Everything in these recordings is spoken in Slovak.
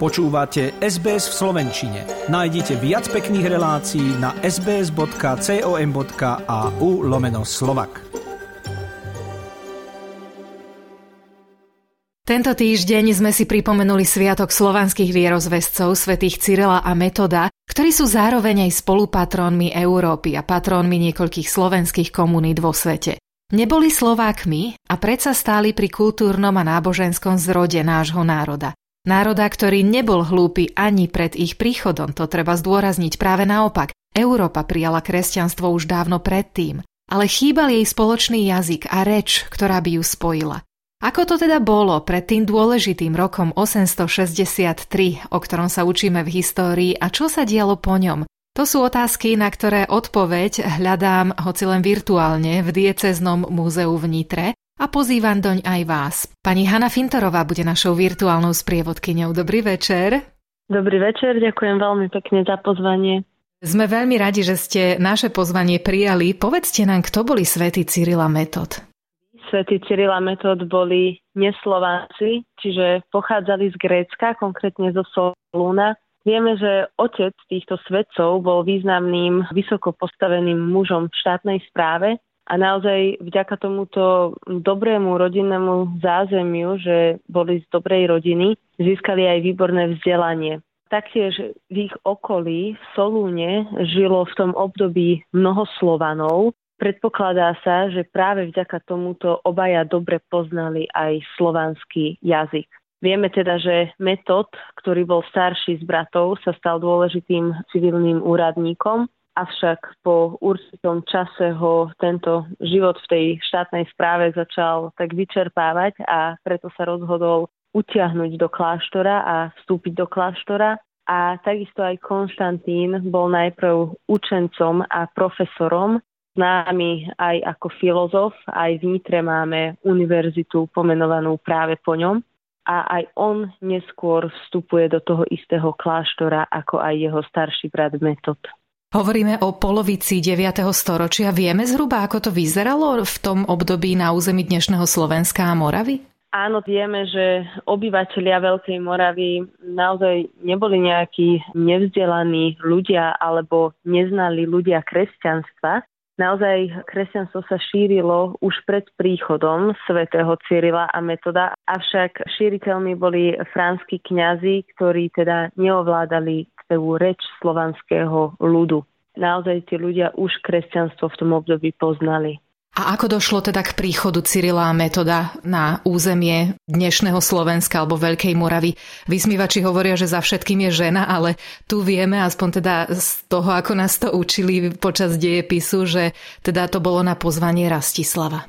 Počúvate SBS v Slovenčine. Nájdite viac pekných relácií na sbs.com.au lomeno slovak. Tento týždeň sme si pripomenuli Sviatok slovanských vierozvescov svätých Cyrila a Metoda, ktorí sú zároveň aj spolupatrónmi Európy a patrónmi niekoľkých slovenských komunít vo svete. Neboli Slovákmi a predsa stáli pri kultúrnom a náboženskom zrode nášho národa. Národa, ktorý nebol hlúpy ani pred ich príchodom, to treba zdôrazniť práve naopak. Európa prijala kresťanstvo už dávno predtým, ale chýbal jej spoločný jazyk a reč, ktorá by ju spojila. Ako to teda bolo pred tým dôležitým rokom 863, o ktorom sa učíme v histórii a čo sa dialo po ňom? To sú otázky, na ktoré odpoveď hľadám hoci len virtuálne v dieceznom múzeu v Nitre a pozývam doň aj vás. Pani Hanna Fintorová bude našou virtuálnou sprievodkyňou. Dobrý večer. Dobrý večer, ďakujem veľmi pekne za pozvanie. Sme veľmi radi, že ste naše pozvanie prijali. Povedzte nám, kto boli svätí Cyrila Metod. Svetí Cyrila Metod boli neslováci, čiže pochádzali z Grécka, konkrétne zo Solúna. Vieme, že otec týchto svetcov bol významným, vysoko postaveným mužom v štátnej správe a naozaj vďaka tomuto dobrému rodinnému zázemiu, že boli z dobrej rodiny, získali aj výborné vzdelanie. Taktiež v ich okolí v Solúne žilo v tom období mnoho Slovanov. Predpokladá sa, že práve vďaka tomuto obaja dobre poznali aj slovanský jazyk. Vieme teda, že Metod, ktorý bol starší z bratov, sa stal dôležitým civilným úradníkom avšak po určitom čase ho tento život v tej štátnej správe začal tak vyčerpávať a preto sa rozhodol utiahnuť do kláštora a vstúpiť do kláštora. A takisto aj Konštantín bol najprv učencom a profesorom, známy aj ako filozof. Aj v Nitre máme univerzitu pomenovanú práve po ňom. A aj on neskôr vstupuje do toho istého kláštora ako aj jeho starší brat Metod. Hovoríme o polovici 9. storočia. Vieme zhruba, ako to vyzeralo v tom období na území dnešného Slovenska a Moravy? Áno, vieme, že obyvateľia Veľkej Moravy naozaj neboli nejakí nevzdelaní ľudia alebo neznali ľudia kresťanstva. Naozaj kresťanstvo sa šírilo už pred príchodom svätého Cyrila a Metoda, avšak šíriteľmi boli franskí kňazi, ktorí teda neovládali tú reč slovanského ľudu. Naozaj tí ľudia už kresťanstvo v tom období poznali. A ako došlo teda k príchodu Cyrila a Metoda na územie dnešného Slovenska alebo Veľkej Moravy? Vysmívači hovoria, že za všetkým je žena, ale tu vieme, aspoň teda z toho, ako nás to učili počas dejepisu, že teda to bolo na pozvanie Rastislava.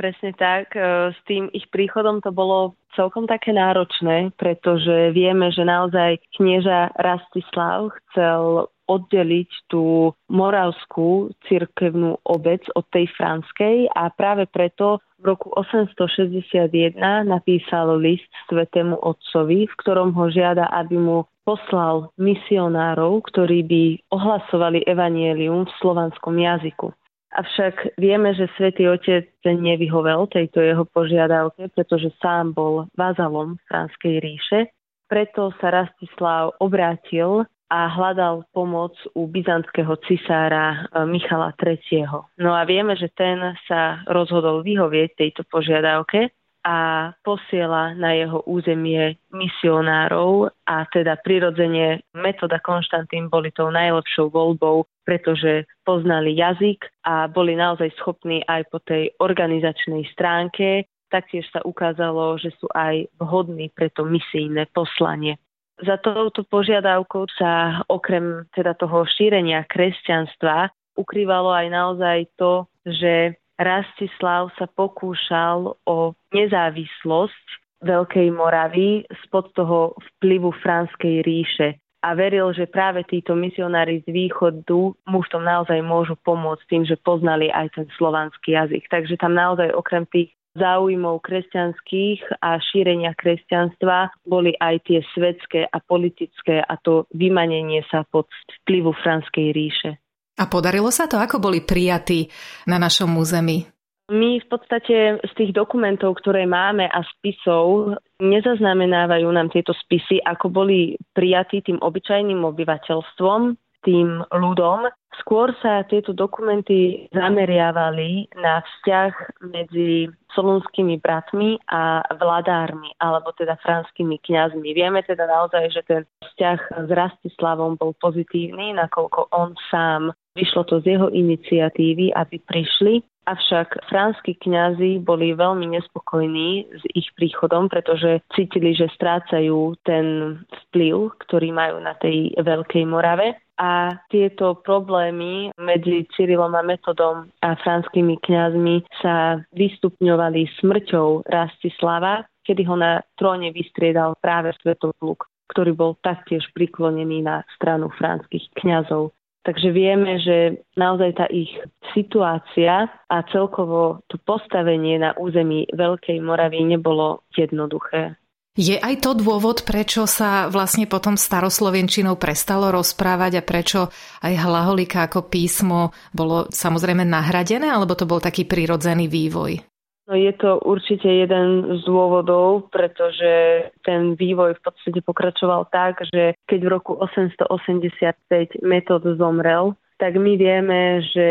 Presne tak. E, s tým ich príchodom to bolo celkom také náročné, pretože vieme, že naozaj knieža Rastislav chcel oddeliť tú moravskú cirkevnú obec od tej franskej a práve preto v roku 861 napísal list svetému otcovi, v ktorom ho žiada, aby mu poslal misionárov, ktorí by ohlasovali evanielium v slovanskom jazyku. Avšak vieme, že svätý Otec nevyhovel tejto jeho požiadavke, pretože sám bol vazalom Franskej ríše. Preto sa Rastislav obrátil a hľadal pomoc u byzantského cisára e, Michala III. No a vieme, že ten sa rozhodol vyhovieť tejto požiadavke a posiela na jeho územie misionárov a teda prirodzene metoda Konštantín boli tou najlepšou voľbou, pretože poznali jazyk a boli naozaj schopní aj po tej organizačnej stránke. Taktiež sa ukázalo, že sú aj vhodní pre to misijné poslanie. Za touto požiadavkou sa okrem teda toho šírenia kresťanstva ukrývalo aj naozaj to, že Rastislav sa pokúšal o nezávislosť Veľkej Moravy spod toho vplyvu Franskej ríše a veril, že práve títo misionári z východu mu v tom naozaj môžu pomôcť tým, že poznali aj ten slovanský jazyk. Takže tam naozaj okrem tých záujmov kresťanských a šírenia kresťanstva boli aj tie svetské a politické a to vymanenie sa pod vplyvu Franskej ríše. A podarilo sa to? Ako boli prijatí na našom území? My v podstate z tých dokumentov, ktoré máme a spisov, nezaznamenávajú nám tieto spisy, ako boli prijatí tým obyčajným obyvateľstvom, tým ľudom. Skôr sa tieto dokumenty zameriavali na vzťah medzi solunskými bratmi a vladármi, alebo teda franskými kňazmi. Vieme teda naozaj, že ten vzťah s Rastislavom bol pozitívny, nakoľko on sám vyšlo to z jeho iniciatívy, aby prišli Avšak franskí kňazi boli veľmi nespokojní s ich príchodom, pretože cítili, že strácajú ten vplyv, ktorý majú na tej Veľkej Morave. A tieto problémy medzi Cyrilom a Metodom a franskými kňazmi sa vystupňovali smrťou Rastislava, kedy ho na tróne vystriedal práve Svetopluk, ktorý bol taktiež priklonený na stranu franských kňazov. Takže vieme, že naozaj tá ich situácia a celkovo to postavenie na území Veľkej Moravy nebolo jednoduché. Je aj to dôvod, prečo sa vlastne potom staroslovenčinou prestalo rozprávať a prečo aj hlaholika ako písmo bolo samozrejme nahradené, alebo to bol taký prirodzený vývoj? No je to určite jeden z dôvodov, pretože ten vývoj v podstate pokračoval tak, že keď v roku 885 Metod zomrel, tak my vieme, že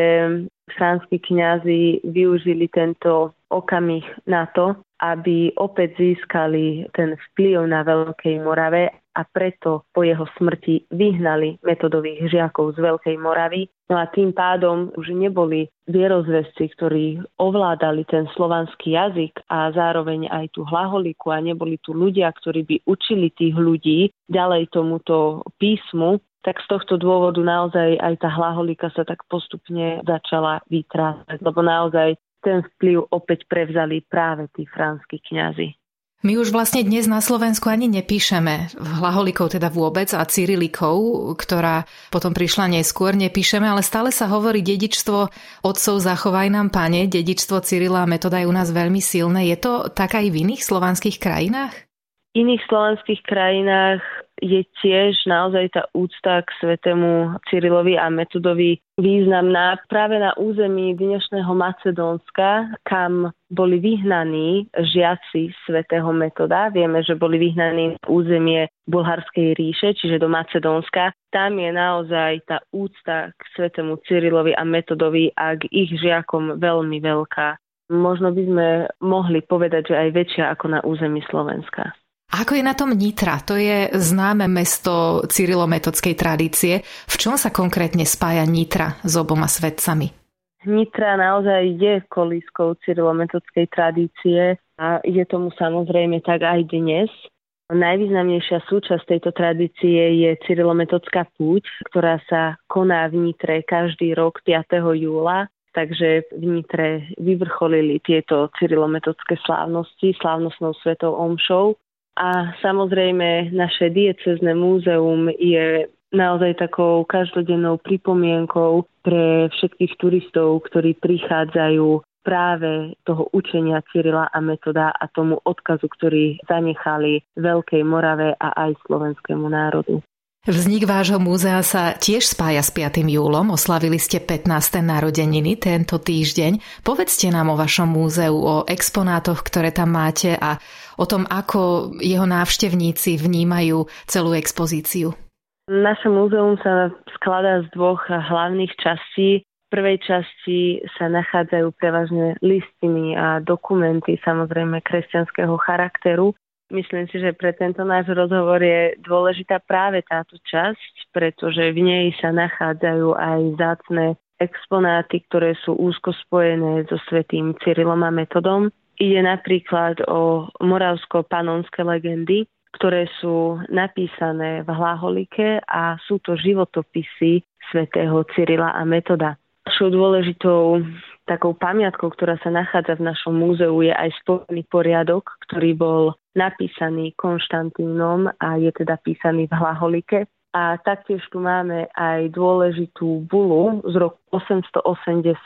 franskí kňazi využili tento okamih na to, aby opäť získali ten vplyv na Veľkej Morave a preto po jeho smrti vyhnali metodových žiakov z Veľkej Moravy. No a tým pádom už neboli vierozvesci, ktorí ovládali ten slovanský jazyk a zároveň aj tú hlaholiku a neboli tu ľudia, ktorí by učili tých ľudí ďalej tomuto písmu, tak z tohto dôvodu naozaj aj tá hlaholika sa tak postupne začala vytrácať, lebo naozaj ten vplyv opäť prevzali práve tí franskí kňazi. My už vlastne dnes na Slovensku ani nepíšeme hlaholikov teda vôbec a cyrilikou, ktorá potom prišla neskôr, nepíšeme, ale stále sa hovorí dedičstvo otcov zachovaj nám pane, dedičstvo Cyrila a metoda je u nás veľmi silné. Je to tak aj v iných slovanských krajinách? V iných slovanských krajinách je tiež naozaj tá úcta k svetému Cyrilovi a Metodovi významná práve na území dnešného Macedónska, kam boli vyhnaní žiaci svätého Metoda. Vieme, že boli vyhnaní na územie Bulharskej ríše, čiže do Macedónska. Tam je naozaj tá úcta k svetému Cyrilovi a Metodovi a k ich žiakom veľmi veľká. Možno by sme mohli povedať, že aj väčšia ako na území Slovenska. Ako je na tom Nitra? To je známe mesto cyrilometodskej tradície. V čom sa konkrétne spája Nitra s oboma svetcami? Nitra naozaj je kolískou cyrilometodskej tradície a je tomu samozrejme tak aj dnes. Najvýznamnejšia súčasť tejto tradície je cyrilometodská púť, ktorá sa koná v Nitre každý rok 5. júla takže v Nitre vyvrcholili tieto cyrilometodské slávnosti slávnostnou svetou omšou a samozrejme naše diecezne múzeum je naozaj takou každodennou pripomienkou pre všetkých turistov, ktorí prichádzajú práve toho učenia Cyrila a Metoda a tomu odkazu, ktorý zanechali Veľkej Morave a aj slovenskému národu. Vznik vášho múzea sa tiež spája s 5. júlom. Oslavili ste 15. narodeniny tento týždeň. Povedzte nám o vašom múzeu, o exponátoch, ktoré tam máte a o tom, ako jeho návštevníci vnímajú celú expozíciu. Naše múzeum sa skladá z dvoch hlavných častí. V prvej časti sa nachádzajú prevažne listiny a dokumenty, samozrejme kresťanského charakteru. Myslím si, že pre tento náš rozhovor je dôležitá práve táto časť, pretože v nej sa nachádzajú aj zácne exponáty, ktoré sú úzko spojené so svetým Cyrilom a Metodom. Ide napríklad o moravsko-panonské legendy, ktoré sú napísané v Hlaholike a sú to životopisy svätého Cyrila a Metoda. Našou dôležitou takou pamiatkou, ktorá sa nachádza v našom múzeu, je aj spojený poriadok, ktorý bol napísaný Konštantínom a je teda písaný v Hlaholike. A taktiež tu máme aj dôležitú bulu z roku 880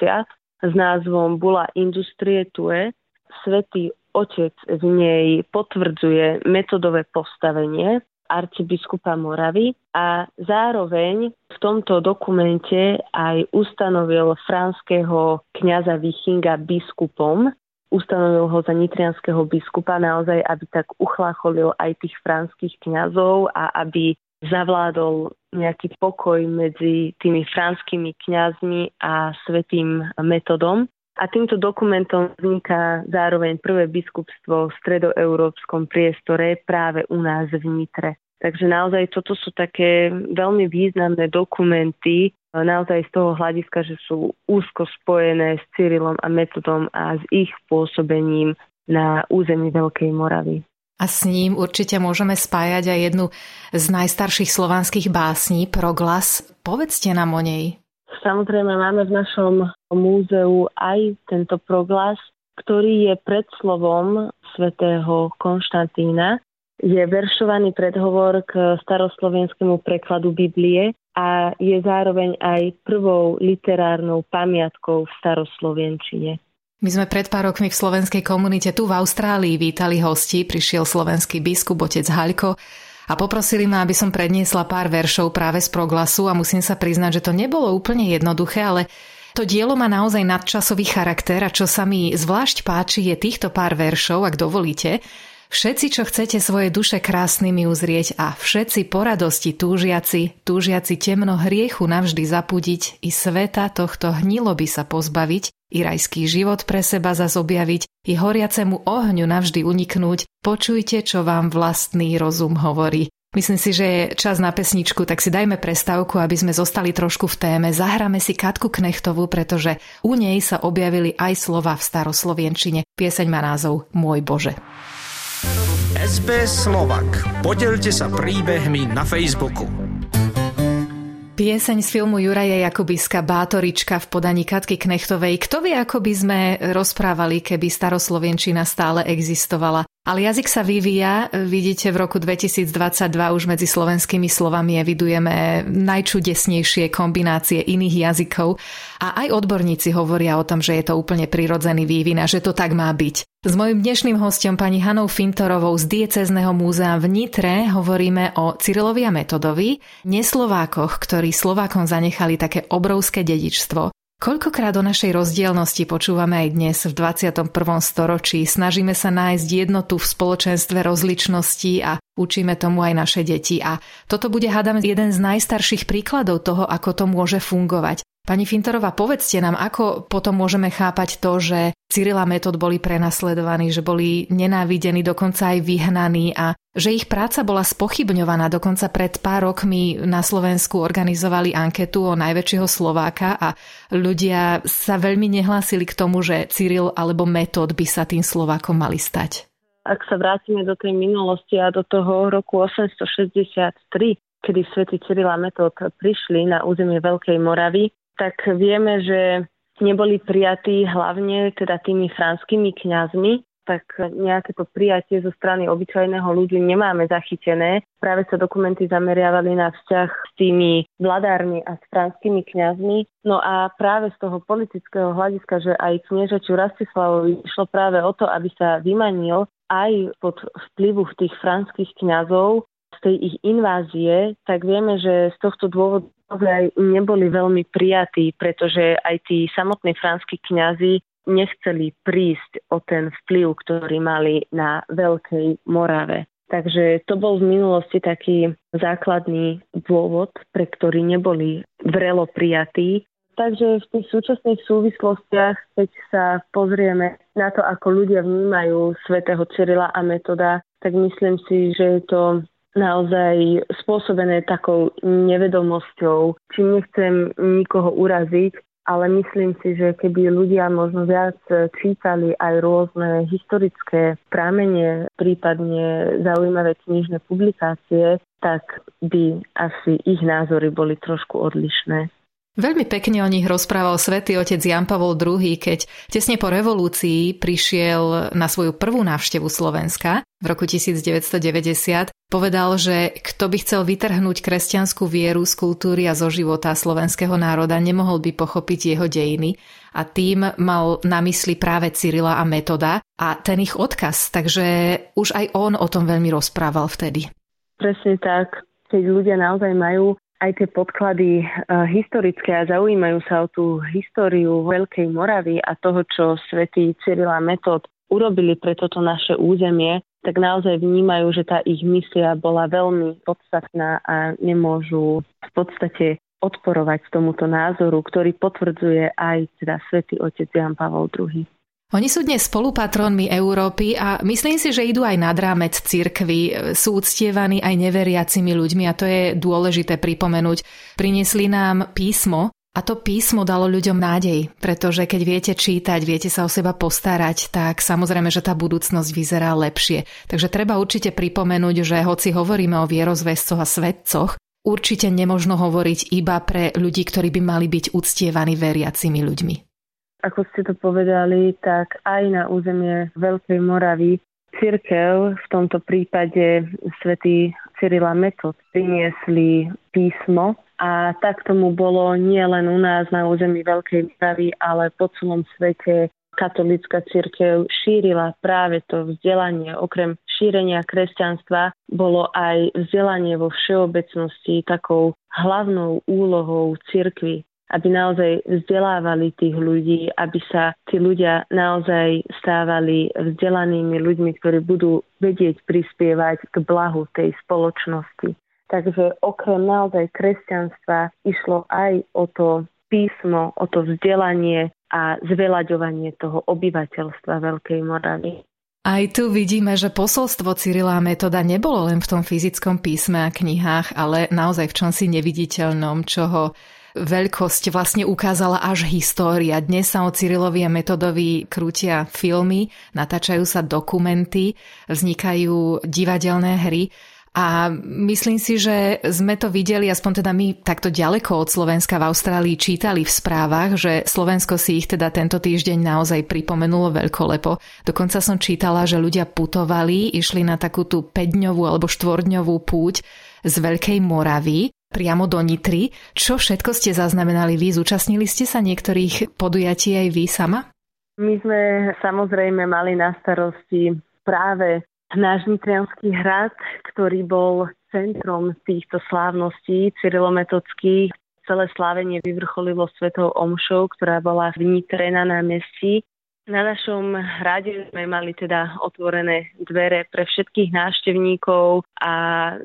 s názvom Bula Industrie Tue. Svetý otec v nej potvrdzuje metodové postavenie arcibiskupa Moravy a zároveň v tomto dokumente aj ustanovil franského kňaza Vichinga biskupom, ustanovil ho za nitrianského biskupa naozaj, aby tak uchlácholil aj tých franských kňazov a aby zavládol nejaký pokoj medzi tými franskými kňazmi a svetým metodom. A týmto dokumentom vzniká zároveň prvé biskupstvo v stredoeurópskom priestore práve u nás v Nitre. Takže naozaj toto sú také veľmi významné dokumenty, naozaj z toho hľadiska, že sú úzko spojené s Cyrilom a Metodom a s ich pôsobením na území Veľkej Moravy. A s ním určite môžeme spájať aj jednu z najstarších slovanských básní, Proglas. Povedzte nám o nej. Samozrejme máme v našom múzeu aj tento proglas, ktorý je predslovom svätého Konštantína je veršovaný predhovor k staroslovenskému prekladu Biblie a je zároveň aj prvou literárnou pamiatkou v staroslovenčine. My sme pred pár rokmi v slovenskej komunite tu v Austrálii vítali hosti, prišiel slovenský biskup otec Haľko a poprosili ma, aby som predniesla pár veršov práve z proglasu a musím sa priznať, že to nebolo úplne jednoduché, ale to dielo má naozaj nadčasový charakter a čo sa mi zvlášť páči je týchto pár veršov, ak dovolíte, Všetci, čo chcete svoje duše krásnymi uzrieť a všetci po radosti túžiaci, túžiaci temno hriechu navždy zapudiť, i sveta tohto hnilo by sa pozbaviť, i rajský život pre seba zas i horiacemu ohňu navždy uniknúť, počujte, čo vám vlastný rozum hovorí. Myslím si, že je čas na pesničku, tak si dajme prestávku, aby sme zostali trošku v téme. Zahráme si Katku Knechtovú, pretože u nej sa objavili aj slova v staroslovienčine. Pieseň má názov Môj Bože. SBS Slovak. Podelte sa príbehmi na Facebooku. Pieseň z filmu Juraja Jakubiska Bátorička v podaní Katky Knechtovej. Kto vie, ako by sme rozprávali, keby staroslovenčina stále existovala? Ale jazyk sa vyvíja. Vidíte, v roku 2022 už medzi slovenskými slovami evidujeme najčudesnejšie kombinácie iných jazykov. A aj odborníci hovoria o tom, že je to úplne prirodzený vývin a že to tak má byť. S mojim dnešným hostom pani Hanou Fintorovou z Diecezneho múzea v Nitre hovoríme o Cyrilovi Metodovi, neslovákoch, ktorí Slovákom zanechali také obrovské dedičstvo Koľkokrát o našej rozdielnosti počúvame aj dnes v 21. storočí. Snažíme sa nájsť jednotu v spoločenstve rozličností a učíme tomu aj naše deti. A toto bude, hádam, jeden z najstarších príkladov toho, ako to môže fungovať. Pani Fintorová, povedzte nám, ako potom môžeme chápať to, že Cyril a Metod boli prenasledovaní, že boli nenávidení, dokonca aj vyhnaní a že ich práca bola spochybňovaná. Dokonca pred pár rokmi na Slovensku organizovali anketu o najväčšieho Slováka a ľudia sa veľmi nehlásili k tomu, že Cyril alebo Metod by sa tým Slovákom mali stať. Ak sa vrátime do tej minulosti a do toho roku 863, kedy svätý Cyril a Metod prišli na územie Veľkej Moravy, tak vieme, že neboli prijatí hlavne teda tými franskými kňazmi, tak nejaké to prijatie zo strany obyčajného ľudí nemáme zachytené. Práve sa dokumenty zameriavali na vzťah s tými vladármi a s franskými kňazmi. No a práve z toho politického hľadiska, že aj kniežaču Rastislavovi išlo práve o to, aby sa vymanil aj pod vplyvu tých franských kňazov z tej ich invázie, tak vieme, že z tohto dôvodu naozaj neboli veľmi prijatí, pretože aj tí samotní franskí kňazi nechceli prísť o ten vplyv, ktorý mali na Veľkej Morave. Takže to bol v minulosti taký základný dôvod, pre ktorý neboli vrelo prijatí. Takže v tých súčasných súvislostiach, keď sa pozrieme na to, ako ľudia vnímajú svätého Cyrila a Metoda, tak myslím si, že je to naozaj spôsobené takou nevedomosťou. Čím nechcem nikoho uraziť, ale myslím si, že keby ľudia možno viac čítali aj rôzne historické prámenie, prípadne zaujímavé knižné publikácie, tak by asi ich názory boli trošku odlišné. Veľmi pekne o nich rozprával svätý otec Jan Pavol II, keď tesne po revolúcii prišiel na svoju prvú návštevu Slovenska v roku 1990. Povedal, že kto by chcel vytrhnúť kresťanskú vieru z kultúry a zo života slovenského národa, nemohol by pochopiť jeho dejiny. A tým mal na mysli práve Cyrila a Metoda a ten ich odkaz, takže už aj on o tom veľmi rozprával vtedy. presne tak, keď ľudia naozaj majú aj tie podklady uh, historické a zaujímajú sa o tú históriu Veľkej Moravy a toho, čo svätý Cyril a Metod urobili pre toto naše územie, tak naozaj vnímajú, že tá ich misia bola veľmi podstatná a nemôžu v podstate odporovať tomuto názoru, ktorý potvrdzuje aj teda svätý otec Jan Pavol II. Oni sú dnes spolupatrónmi Európy a myslím si, že idú aj nad rámec cirkvy. Sú uctievaní aj neveriacimi ľuďmi a to je dôležité pripomenúť. Priniesli nám písmo a to písmo dalo ľuďom nádej, pretože keď viete čítať, viete sa o seba postarať, tak samozrejme, že tá budúcnosť vyzerá lepšie. Takže treba určite pripomenúť, že hoci hovoríme o vierozvescoch a svetcoch, určite nemožno hovoriť iba pre ľudí, ktorí by mali byť uctievaní veriacimi ľuďmi ako ste to povedali, tak aj na územie Veľkej Moravy Cirkev, v tomto prípade svätý Cyrila Metod, priniesli písmo a tak tomu bolo nie len u nás na území Veľkej Moravy, ale po celom svete katolická církev šírila práve to vzdelanie. Okrem šírenia kresťanstva bolo aj vzdelanie vo všeobecnosti takou hlavnou úlohou církvy aby naozaj vzdelávali tých ľudí, aby sa tí ľudia naozaj stávali vzdelanými ľuďmi, ktorí budú vedieť prispievať k blahu tej spoločnosti. Takže okrem naozaj kresťanstva išlo aj o to písmo, o to vzdelanie a zveľaďovanie toho obyvateľstva Veľkej Moravy. Aj tu vidíme, že posolstvo Cyrila Metoda nebolo len v tom fyzickom písme a knihách, ale naozaj v čomsi neviditeľnom, čoho veľkosť vlastne ukázala až história. Dnes sa o Cyrilovi a Metodovi krútia filmy, natáčajú sa dokumenty, vznikajú divadelné hry. A myslím si, že sme to videli, aspoň teda my takto ďaleko od Slovenska v Austrálii čítali v správach, že Slovensko si ich teda tento týždeň naozaj pripomenulo veľkolepo. Dokonca som čítala, že ľudia putovali, išli na takú tú 5-dňovú alebo 4-dňovú púť z Veľkej Moravy priamo do Nitry. Čo všetko ste zaznamenali vy? Zúčastnili ste sa niektorých podujatí aj vy sama? My sme samozrejme mali na starosti práve náš Nitrianský hrad, ktorý bol centrom týchto slávností cyrilometodských. Celé slávenie vyvrcholilo svetou omšou, ktorá bola v Nitre na námestí. Na našom hrade sme mali teda otvorené dvere pre všetkých návštevníkov a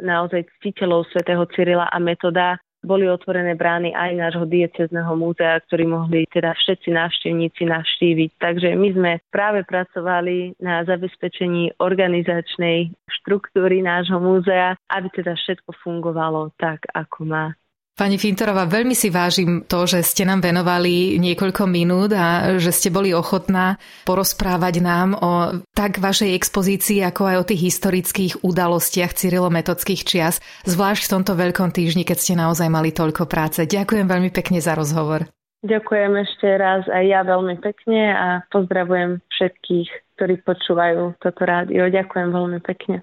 naozaj ctiteľov svätého Cyrila a Metoda. Boli otvorené brány aj nášho diecezného múzea, ktorý mohli teda všetci návštevníci navštíviť. Takže my sme práve pracovali na zabezpečení organizačnej štruktúry nášho múzea, aby teda všetko fungovalo tak, ako má. Pani Fintorová, veľmi si vážim to, že ste nám venovali niekoľko minút a že ste boli ochotná porozprávať nám o tak vašej expozícii, ako aj o tých historických udalostiach cyrilometodských čias, zvlášť v tomto veľkom týždni, keď ste naozaj mali toľko práce. Ďakujem veľmi pekne za rozhovor. Ďakujem ešte raz aj ja veľmi pekne a pozdravujem všetkých, ktorí počúvajú toto rádio. Ďakujem veľmi pekne.